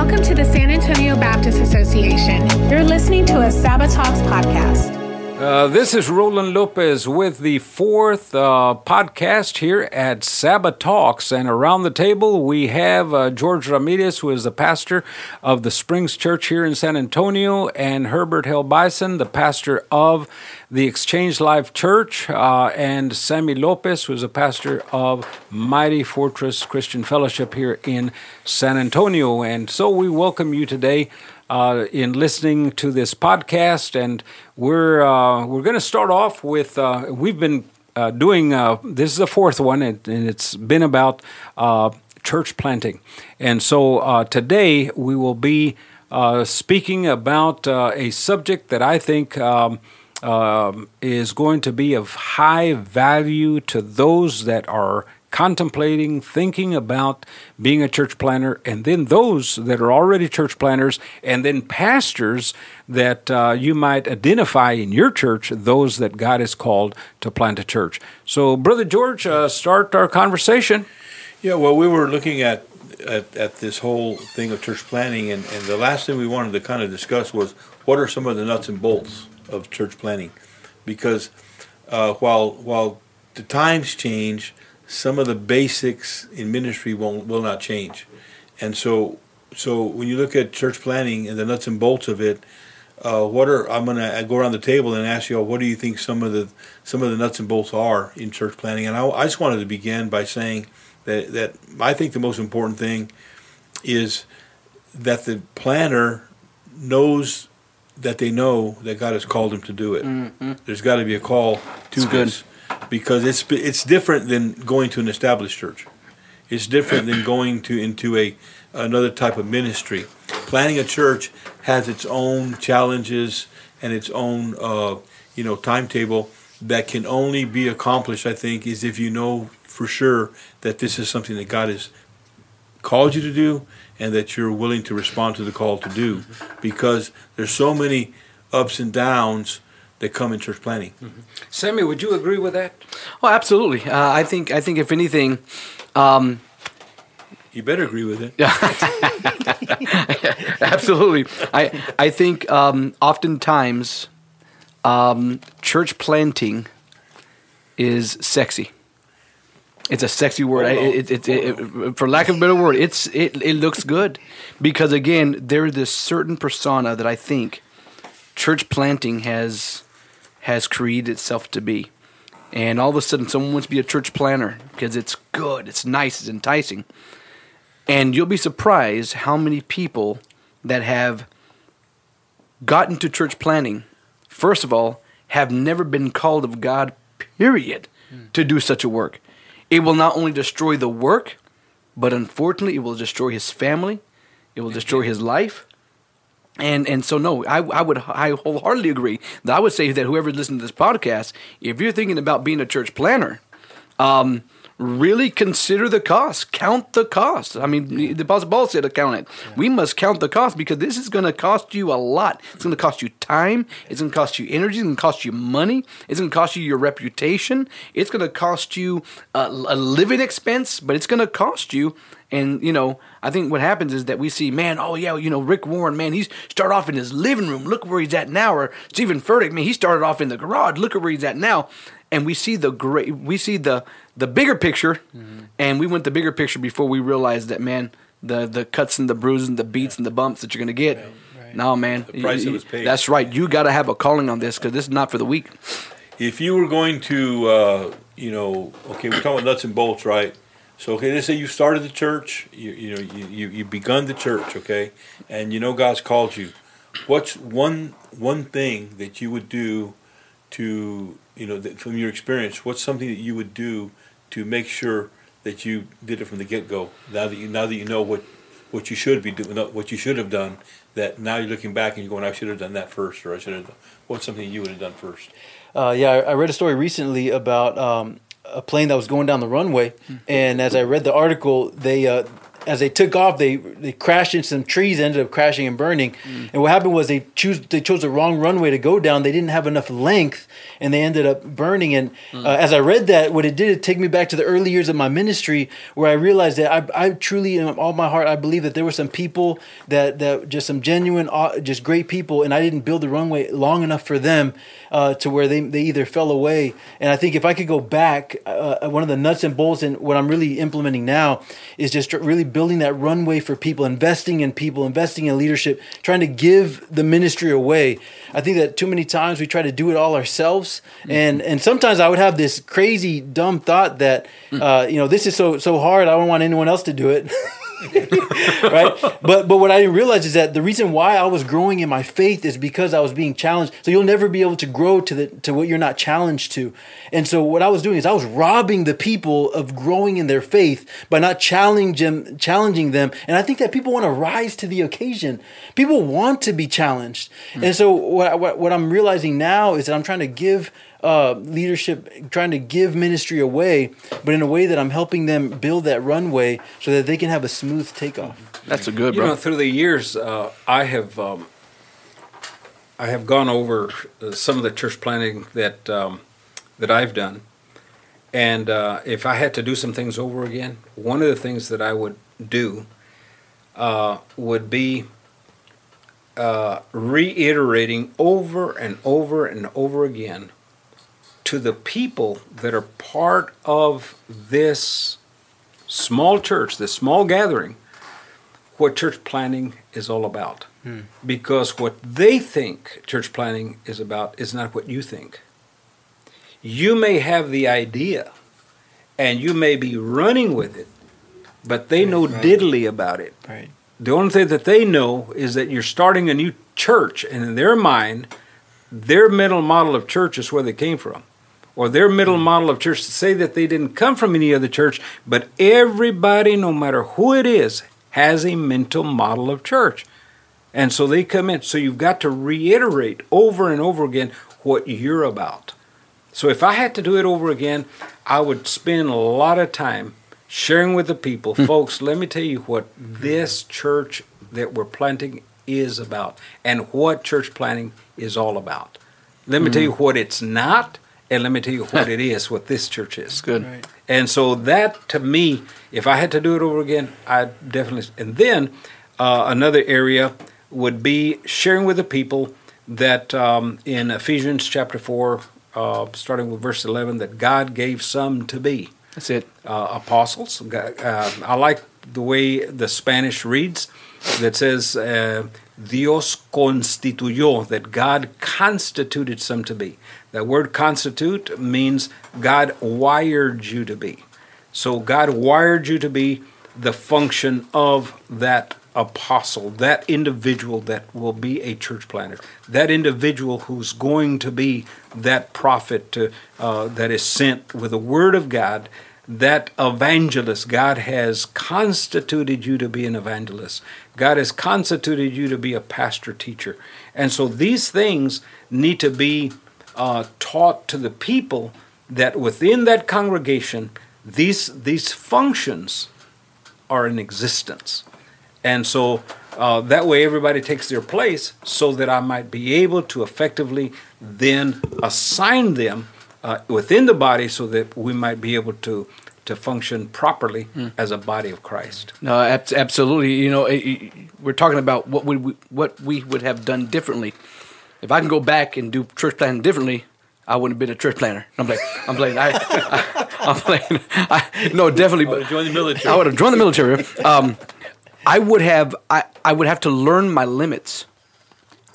Welcome to the San Antonio Baptist Association. You're listening to a Sabbath Talks podcast. Uh, this is Roland Lopez with the fourth uh, podcast here at Sabbath Talks. And around the table, we have uh, George Ramirez, who is the pastor of the Springs Church here in San Antonio, and Herbert Hell Bison, the pastor of the Exchange Life Church, uh, and Sammy Lopez, who is a pastor of Mighty Fortress Christian Fellowship here in San Antonio. And so we welcome you today uh, in listening to this podcast, and we're uh, we're going to start off with uh, we've been uh, doing uh, this is the fourth one, and, and it's been about church planting, and so today we will be speaking about a subject that I think. Um, um, is going to be of high value to those that are contemplating, thinking about being a church planner, and then those that are already church planners, and then pastors that uh, you might identify in your church, those that God has called to plant a church. So, Brother George, uh, start our conversation. Yeah, well, we were looking at, at, at this whole thing of church planning, and, and the last thing we wanted to kind of discuss was what are some of the nuts and bolts of church planning, Because uh, while while the times change, some of the basics in ministry won't will not change, and so so when you look at church planning and the nuts and bolts of it, uh, what are I'm gonna go around the table and ask you all what do you think some of the some of the nuts and bolts are in church planning, and I, I just wanted to begin by saying that that I think the most important thing is that the planner knows that they know that God has called them to do it. Mm-hmm. There's got to be a call to That's this. Good because it's it's different than going to an established church. It's different than going to into a another type of ministry. Planning a church has its own challenges and its own uh, you know timetable that can only be accomplished. I think is if you know for sure that this is something that God has called you to do and that you're willing to respond to the call to do because there's so many ups and downs that come in church planting. Mm-hmm. Sammy, would you agree with that? Well, absolutely. Uh, I think I think if anything, um, you better agree with it. absolutely. I I think um, oftentimes um, church planting is sexy. It's a sexy word. It, it, it, for lack of a better word, it's it, it looks good because again, there's this certain persona that I think church planting has has created itself to be. And all of a sudden, someone wants to be a church planner because it's good, it's nice, it's enticing. And you'll be surprised how many people that have gotten to church planning, first of all, have never been called of God, period, mm. to do such a work. It will not only destroy the work, but unfortunately, it will destroy his family, it will destroy his life, and and so no, I I would I wholeheartedly agree that I would say that whoever listening to this podcast, if you're thinking about being a church planner, um, really consider the cost. Count the cost. I mean, the Apostle Paul said to count it. Yeah. We must count the cost because this is going to cost you a lot. It's going to cost you time. It's going to cost you energy. It's going to cost you money. It's going to cost you your reputation. It's going to cost you a, a living expense, but it's going to cost you and you know, I think what happens is that we see, man, oh yeah, you know, Rick Warren, man, he's started off in his living room. Look where he's at now. Or Steven Furtick, man, he started off in the garage. Look at where he's at now. And we see the great, we see the the bigger picture, mm-hmm. and we went the bigger picture before we realized that, man, the the cuts and the bruises and the beats yeah. and the bumps that you're gonna get. Right, right. No, man, the price you, was paid. That's right. You got to have a calling on this because this is not for the weak. If you were going to, uh, you know, okay, we're talking about nuts and bolts, right? So okay, let's say you started the church, you you know you, you you begun the church, okay, and you know God's called you. What's one one thing that you would do to you know that from your experience? What's something that you would do to make sure that you did it from the get go? Now that you now that you know what what you should be doing, what you should have done. That now you're looking back and you're going, I should have done that first, or I should have. Done. What's something you would have done first? Uh, yeah, I read a story recently about um, a plane that was going down the runway, mm-hmm. and as I read the article, they uh, as they took off, they they crashed into some trees, ended up crashing and burning. And what happened was they choose they chose the wrong runway to go down. They didn't have enough length, and they ended up burning. And uh, as I read that, what it did, it take me back to the early years of my ministry, where I realized that I, I truly, in all my heart, I believe that there were some people that that just some genuine, uh, just great people, and I didn't build the runway long enough for them uh, to where they they either fell away. And I think if I could go back, uh, one of the nuts and bolts and what I'm really implementing now is just really building that runway for people, investing in people, investing in leadership, trying to give the ministry away. I think that too many times we try to do it all ourselves, and and sometimes I would have this crazy dumb thought that uh, you know this is so so hard. I don't want anyone else to do it. right? But but what I didn't realize is that the reason why I was growing in my faith is because I was being challenged. So you'll never be able to grow to the to what you're not challenged to. And so what I was doing is I was robbing the people of growing in their faith by not challenging challenging them. And I think that people want to rise to the occasion. People want to be challenged. Hmm. And so what, what what I'm realizing now is that I'm trying to give uh, leadership, trying to give ministry away, but in a way that I'm helping them build that runway so that they can have a smooth takeoff. That's a good, You bro. know, through the years, uh, I have um, I have gone over uh, some of the church planning that um, that I've done, and uh, if I had to do some things over again, one of the things that I would do uh, would be uh, reiterating over and over and over again to the people that are part of this small church, this small gathering, what church planning is all about. Hmm. Because what they think church planning is about is not what you think. You may have the idea and you may be running with it, but they know Right. diddly about it. Right. The only thing that they know is that you're starting a new church, and in their mind, their mental model of church is where they came from. Or their mental mm. model of church to say that they didn't come from any other church, but everybody, no matter who it is, has a mental model of church. And so they come in. So you've got to reiterate over and over again what you're about. So if I had to do it over again, I would spend a lot of time sharing with the people, hmm. folks, let me tell you what hmm. this church that we're planting is about and what church planting is all about. Let me tell hmm. you what it's not, and let me tell you what it is, what this church is. good. Right. And so that to me, if I had to do it over again, I definitely. And then uh, another area would be sharing with the people that um, in Ephesians chapter four, uh, starting with verse eleven, that God gave some to be That's it. uh, apostles. Uh, I like the way the Spanish reads that says, uh, Dios constituyó, that God constituted some to be. That word constitute means God wired you to be. So God wired you to be the function of that apostle, that individual that will be a church planter, that individual who's going to be that prophet to, uh, that is sent with the word of God, that evangelist. God has constituted you to be an evangelist. God has constituted you to be a pastor teacher. And so these things need to be uh, taught to the people that within that congregation, these, these functions are in existence. And so uh, that way everybody takes their place so that I might be able to effectively then assign them uh, within the body so that we might be able to, to function properly as a body of Christ. No, absolutely. You know, it- it- we're talking about what would we, what we would have done differently. If I can go back and do church planting differently, I wouldn't have been a church planner. I'm like, I'm playing. I, I, I'm playing. I, no, definitely. But Join the military. I would have joined the military. Um, I would have. I, I would have to learn my limits.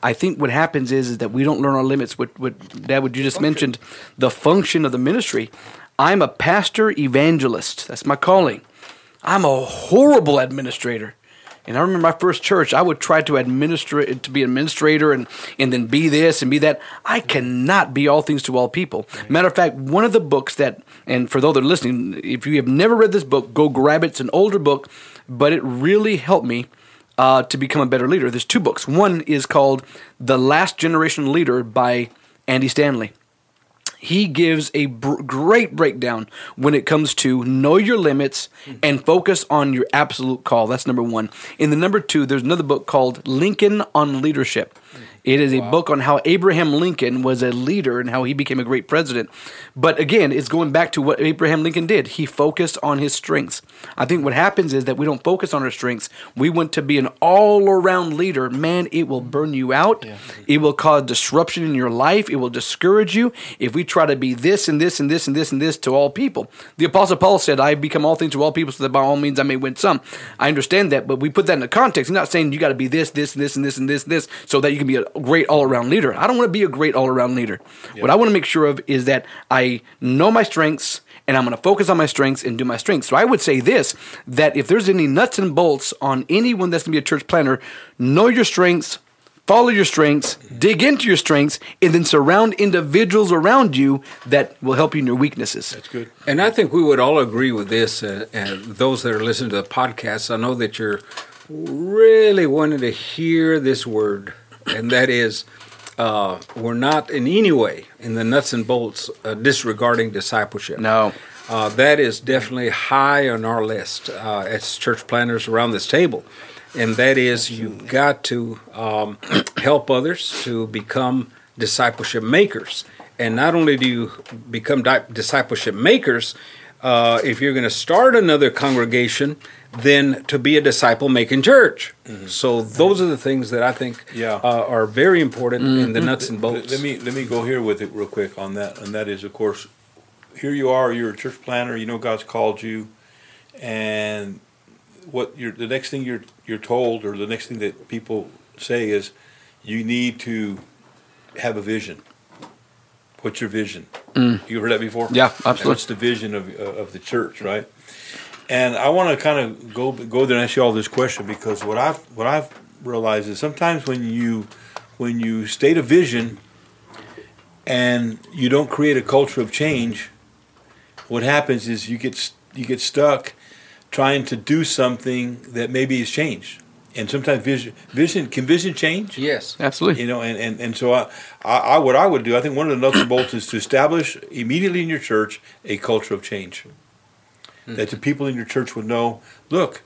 I think what happens is, is that we don't learn our limits. What, what Dad, what you just mentioned, the function of the ministry. I'm a pastor evangelist. That's my calling. I'm a horrible administrator. And I remember my first church, I would try to administer it, to be an administrator and, and then be this and be that. I cannot be all things to all people. Matter of fact, one of the books that, and for those that are listening, if you have never read this book, go grab it. It's an older book, but it really helped me uh, to become a better leader. There's two books. One is called The Last Generation Leader by Andy Stanley. He gives a br- great breakdown when it comes to know your limits and focus on your absolute call. That's number one. In the number two, there's another book called Lincoln on Leadership. It is a book on how Abraham Lincoln was a leader and how he became a great president. But again, it's going back to what Abraham Lincoln did. He focused on his strengths. I think what happens is that we don't focus on our strengths. We want to be an all around leader. Man, it will burn you out. It will cause disruption in your life. It will discourage you if we try to be this and this and this and this and this to all people. The Apostle Paul said, I become all things to all people so that by all means I may win some. I understand that, but we put that in the context. He's not saying you got to be this, this, and this, and this, and this, and this, so that you can be a great all around leader. I don't want to be a great all around leader. What I want to make sure of is that I know my strengths and I'm going to focus on my strengths and do my strengths. So I would say this that if there's any nuts and bolts on anyone that's going to be a church planner, know your strengths, follow your strengths, dig into your strengths, and then surround individuals around you that will help you in your weaknesses. That's good. And I think we would all agree with this. Uh, and those that are listening to the podcast, I know that you're really wanting to hear this word, and that is uh, we're not in any way in the nuts and bolts uh, disregarding discipleship. No. Uh, that is definitely high on our list uh, as church planners around this table. And that is you've got to um, help others to become discipleship makers. And not only do you become di- discipleship makers, uh, if you're going to start another congregation, then to be a disciple making church. So those are the things that I think Yeah. uh, are very important in the nuts and bolts. let me let me go here with it real quick on that, and that is, of course, here you are. You're a church planner. You know God's called you, and what you're the next thing you're you're told, or the next thing that people say is, you need to have a vision. What's your vision? You heard that before? Yeah, absolutely. What's the vision of uh, of the church, right? And I want to kind of go go there and ask you all this question because what I've what I've realized is sometimes when you when you state a vision and you don't create a culture of change, what happens is you get you get stuck trying to do something that maybe has changed. And sometimes vision vision can vision change. yes. Absolutely. You know, and, and, and so I, I, I what I would do, I think one of the nuts and bolts is to establish immediately in your church a culture of change. Mm-hmm. That the people in your church would know, look,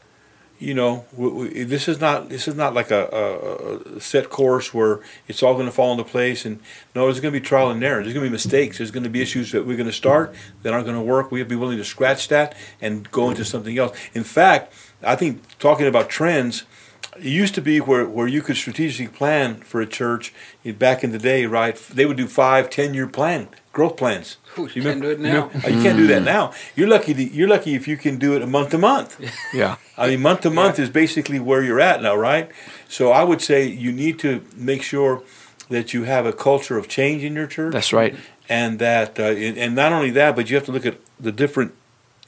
you know, we, we, this is not this is not like a, a, a set course where it's all going to fall into place. And no, there's going to be trial and error. There's going to be mistakes. There's going to be issues that we're going to start that aren't going to work. We have to be willing to scratch that and go into something else. In fact, I think talking about trends, it used to be where, where you could strategically plan for a church back in the day, right? They would do five, ten year plan, growth plans. Ooh, you can't do it now. remember- you can't do that now. You're lucky. To, you're lucky if you can do it a month to month. Yeah. I mean, month to month is basically where you're at now, right? So I would say you need to make sure that you have a culture of change in your church. That's right. And that, uh, and and not only that, but you have to look at the different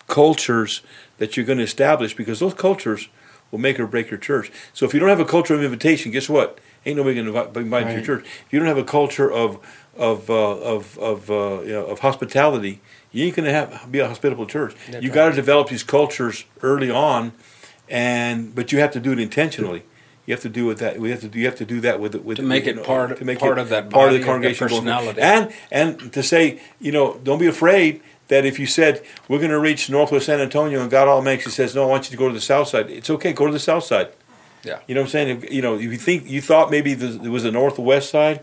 cultures that you're going to establish because those cultures will make or break your church. So if you don't have a culture of invitation, guess what? Ain't nobody going to invite you to your church. If you don't have a culture of of uh, of of uh, you know, of hospitality, you ain't going to have be a hospitable church. you got to develop these cultures early on, and but you have to do it intentionally. You have to do it that we have to do, you have to do that with with To make you it know, part- to make part it of that part of body, the congregation personality. and and to say you know don't be afraid that if you said we're going to reach Northwest San Antonio and God all makes, Almighty says no I want you to go to the south side it's okay go to the south side Yeah. you know what I'm saying if, you know if you think you thought maybe the, there was a north or west side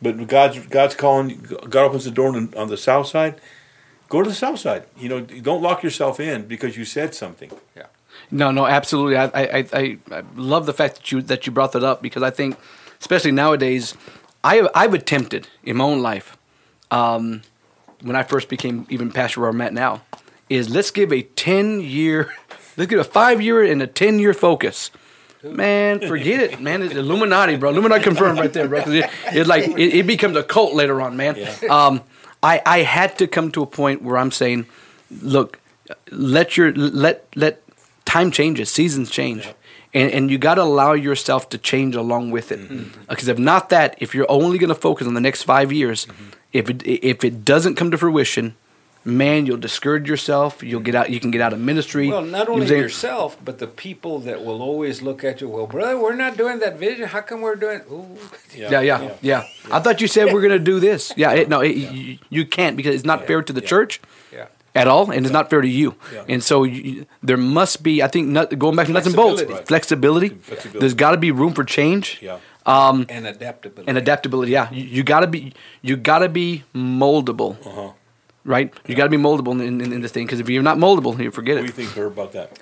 but God's God's calling God opens the door on, on the south side go to the south side you know don't lock yourself in because you said something Yeah. No, no, absolutely. I, I, I, I love the fact that you that you brought that up because I think, especially nowadays, I I've attempted in my own life, um, when I first became even pastor where I'm at now, is let's give a ten year, let's give a five year and a ten year focus. Man, forget it, man. It's Illuminati, bro. Illuminati confirmed right there, bro. it, it like it, it becomes a cult later on, man. Um, I I had to come to a point where I'm saying, look, let your let let time changes, seasons change. And, and you got to allow yourself to change along with it, mm-hmm. uh, because if not that, if you're only going to focus on the next five years, mm-hmm. If it if it doesn't come to fruition, man, you'll discourage yourself. You'll get out. You can get out of ministry. Well, not You know what only I'm saying? yourself, but the people that will always look at you. Well, brother, we're not doing that vision. How come we're doing? Ooh. Yeah, yeah, yeah, I thought you said we're going to do this. Yeah, it, no, it, you, you can't because it's not fair to the church Yeah. at all, and it's not fair to you. Yeah. And so you, there must be, I think, nut, going back to nuts and bolts, Flexibility. flexibility. Flexibility. There's got to be room for change. Yeah. Um, And adaptability. and adaptability. Yeah, you, you got to be, you got to be moldable, Uh-huh. right? You got to be moldable in, in, in this thing because if you're not moldable, you forget it. What do you think, Herb, about that?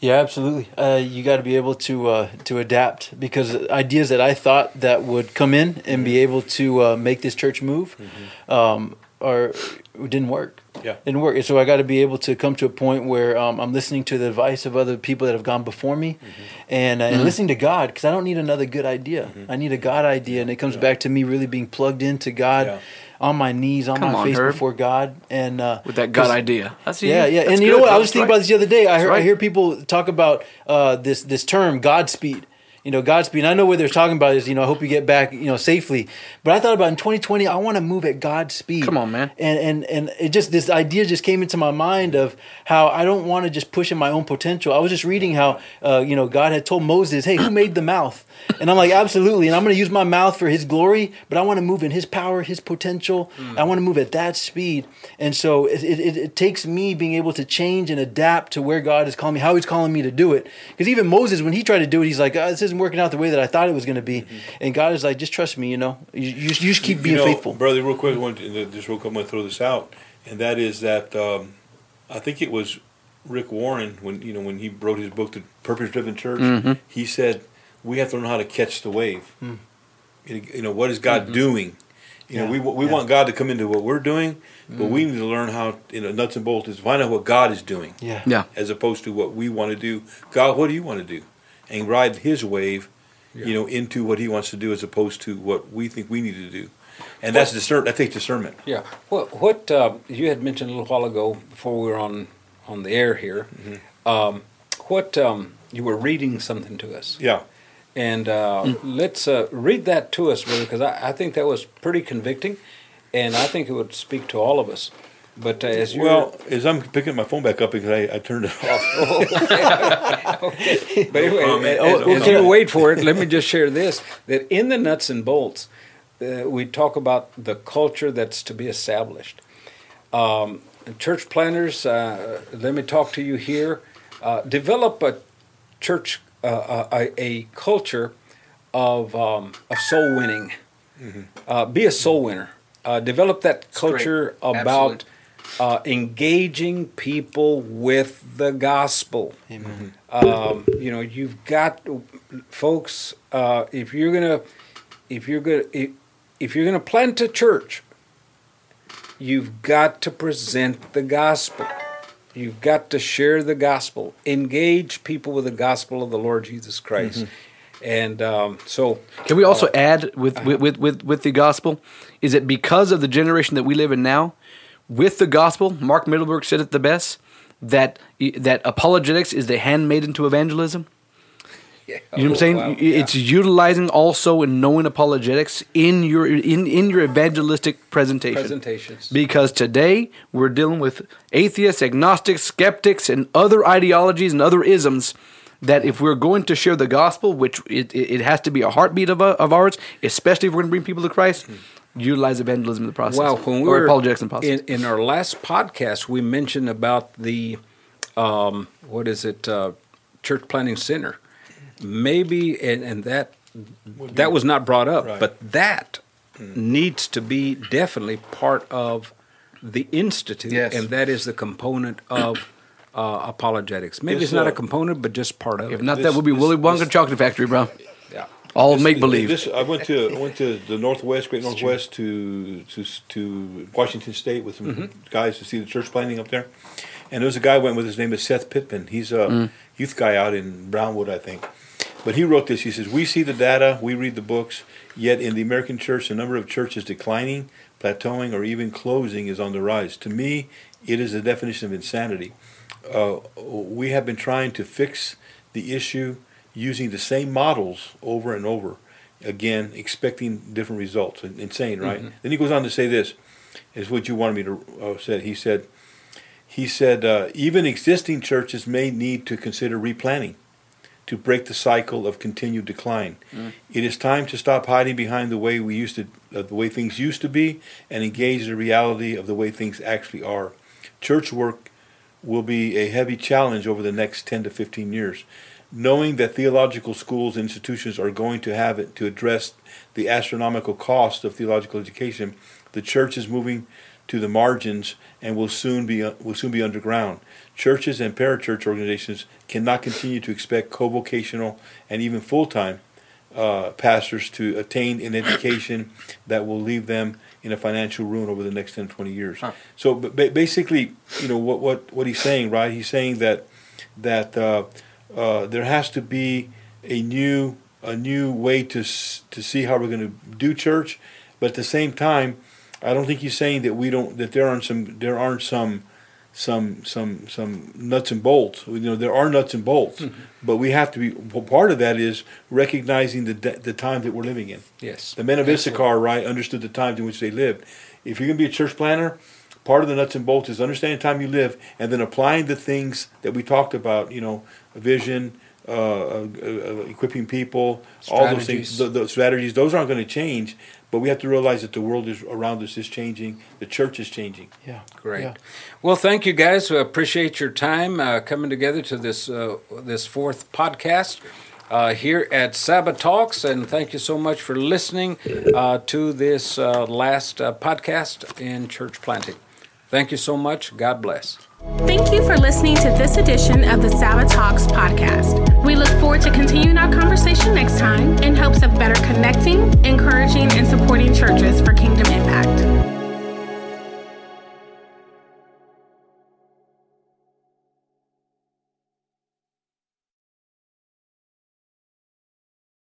Yeah, absolutely. Uh, you got to be able to uh, to adapt because ideas that I thought that would come in and be able to uh, make this church move, um, are didn't work. Yeah. didn't work. So I got to be able to come to a point where um, I'm listening to the advice of other people that have gone before me, and uh, and listening to God because I don't need another good idea. I need a God idea, and it comes back to me really being plugged into God. Yeah. On my knees, on Come my on, face Herb. before God, and uh, With that God idea. That's yeah, yeah, that's and you good, know what? I was thinking right. about this the other day. I heard, right. I hear people talk about uh, this this term Godspeed. You know, Godspeed. And I know what they're talking about is you know, I hope you get back you know safely. But I thought about in 2020, I want to move at God's speed. Come on, man. And and and it just this idea just came into my mind of how I don't want to just push in my own potential. I was just reading how uh, you know God had told Moses, "Hey, who made the mouth?" And I'm like, absolutely. And I'm going to use my mouth for His glory, but I want to move in His power, His potential. I want to move at that speed. And so it, it, it takes me being able to change and adapt to where God is calling me, how He's calling me to do it. Because even Moses, when he tried to do it, he's like, oh, this isn't working out the way that I thought it was going to be. And God is like, just trust me. You know, you, you, you just keep being you know, faithful. brother. Real quick, I want to, just real quick, I'm going to throw this out, and that is that um, I think it was Rick Warren when you know when he wrote his book, The Purpose Driven Church. Mm-hmm. He said we have to learn how to catch the wave. You you know what is God Mm-hmm. doing? You know, Yeah, we we yeah. want God to come into what we're doing, but we Mm-hmm. need to learn how you know nuts and bolts is find out what God is doing, Yeah. Yeah. as opposed to what we want to do. God, what do you want to do? And ride His wave, you know, into what He wants to do, as opposed to what we think we need to do. And that's discern. That takes discernment. Yeah. What what uh, you had mentioned a little while ago before we were on on the air here? Um, what um, you were reading something to us, Yeah. and uh, let's uh, read that to us, brother, because I, I think that was pretty convicting, and I think it would speak to all of us. But uh, as you Well, as I'm picking my phone back up because I, I turned it off. But anyway, Um, as, oh, as you wait for it, let me just share this: that in the nuts and bolts, uh, we talk about the culture that's to be established. Um, church planners, uh, let me talk to you here. Uh, develop a church, uh, a, a culture of um, of soul winning. Uh, be a soul winner. Uh, develop that culture about uh, engaging people with the gospel. Amen. Um, you know, you've got folks. Uh, if you're gonna, if you're gonna, if, if you're gonna plant a church, you've got to present the gospel. You've got to share the gospel. Engage people with the gospel of the Lord Jesus Christ. And um, so, Can we also add with, with, with, with, with the gospel? Is it because of the generation that we live in now? With the gospel, Mark Mittelberg said it the best that that apologetics is the handmaiden to evangelism. yeah, You know what I'm saying? Oh, wow, It's yeah. utilizing also and knowing apologetics in your in, in your evangelistic presentation. presentations. Because today we're dealing with atheists, agnostics, skeptics, and other ideologies and other isms that if we're going to share the gospel, which it, it has to be a heartbeat of, of ours, especially if we're going to bring people to Christ, hmm. Utilize evangelism in the process. Wow, when we or were apologetics in process. in, in our last podcast, we mentioned about the um, what is it, uh, church planning center. Maybe, and, and that that was not brought up, Right. but that needs to be definitely part of the institute, Yes. and that is the component of uh, apologetics. Maybe This, it's not uh, a component, but just part of if it. not, this- that would be this- Willy Wonka this- Chocolate Factory, bro. All make believe. This, I went to I went to the Northwest, Great Northwest, to to to Washington State with some guys to see the church planting up there. And there was a guy I went with. His name is Seth Pittman. He's a youth guy out in Brownwood, I think. But he wrote this. He says, "We see the data, we read the books. Yet in the American church, the number of churches declining, plateauing, or even closing is on the rise. To me, it is the definition of insanity. Uh, we have been trying to fix the issue using the same models over and over again, expecting different results. Insane, right? Then he goes on to say this is what you wanted me to uh, say. He said, he said, uh, even existing churches may need to consider replanning to break the cycle of continued decline. Mm. It is time to stop hiding behind the way we used to, uh, the way things used to be, and engage the reality of the way things actually are. Church work will be a heavy challenge over the next 10 to 15 years. Knowing that theological schools and institutions are going to have it to address the astronomical cost of theological education, the church is moving to the margins and will soon be will soon be underground. Churches and parachurch organizations cannot continue to expect co-vocational and even full-time uh, pastors to attain an education that will leave them in a financial ruin over the next 10, 20 years. Huh. So basically, you know what, what what he's saying, right? He's saying that that uh, uh, there has to be a new a new way to to see how we're going to do church, but at the same time I don't think he's saying that we don't that there aren't some there aren't some some some some nuts and bolts. You know, there are nuts and bolts, mm-hmm. but we have to be. Well, part of that is recognizing the the time that we're living in. Yes, the men of Issachar, right, understood the times in which they lived. If you're going to be a church planner, part of the nuts and bolts is understanding the time you live, and then applying the things that we talked about. You know, vision. Uh, uh, uh, equipping people, all those things, the, the strategies, those aren't going to change. But we have to realize that the world is around us is changing. The church is changing. Yeah, great. Yeah. Well, thank you guys. We appreciate your time uh, coming together to this uh, this fourth podcast. Uh, here at Sabbath Talks, and thank you so much for listening uh, to this uh, last uh, podcast in church planting. Thank you so much. God bless. Thank you for listening to this edition of the Sabbath Talks podcast. We look forward to continuing our conversation next time in hopes of better connecting, encouraging, and supporting churches for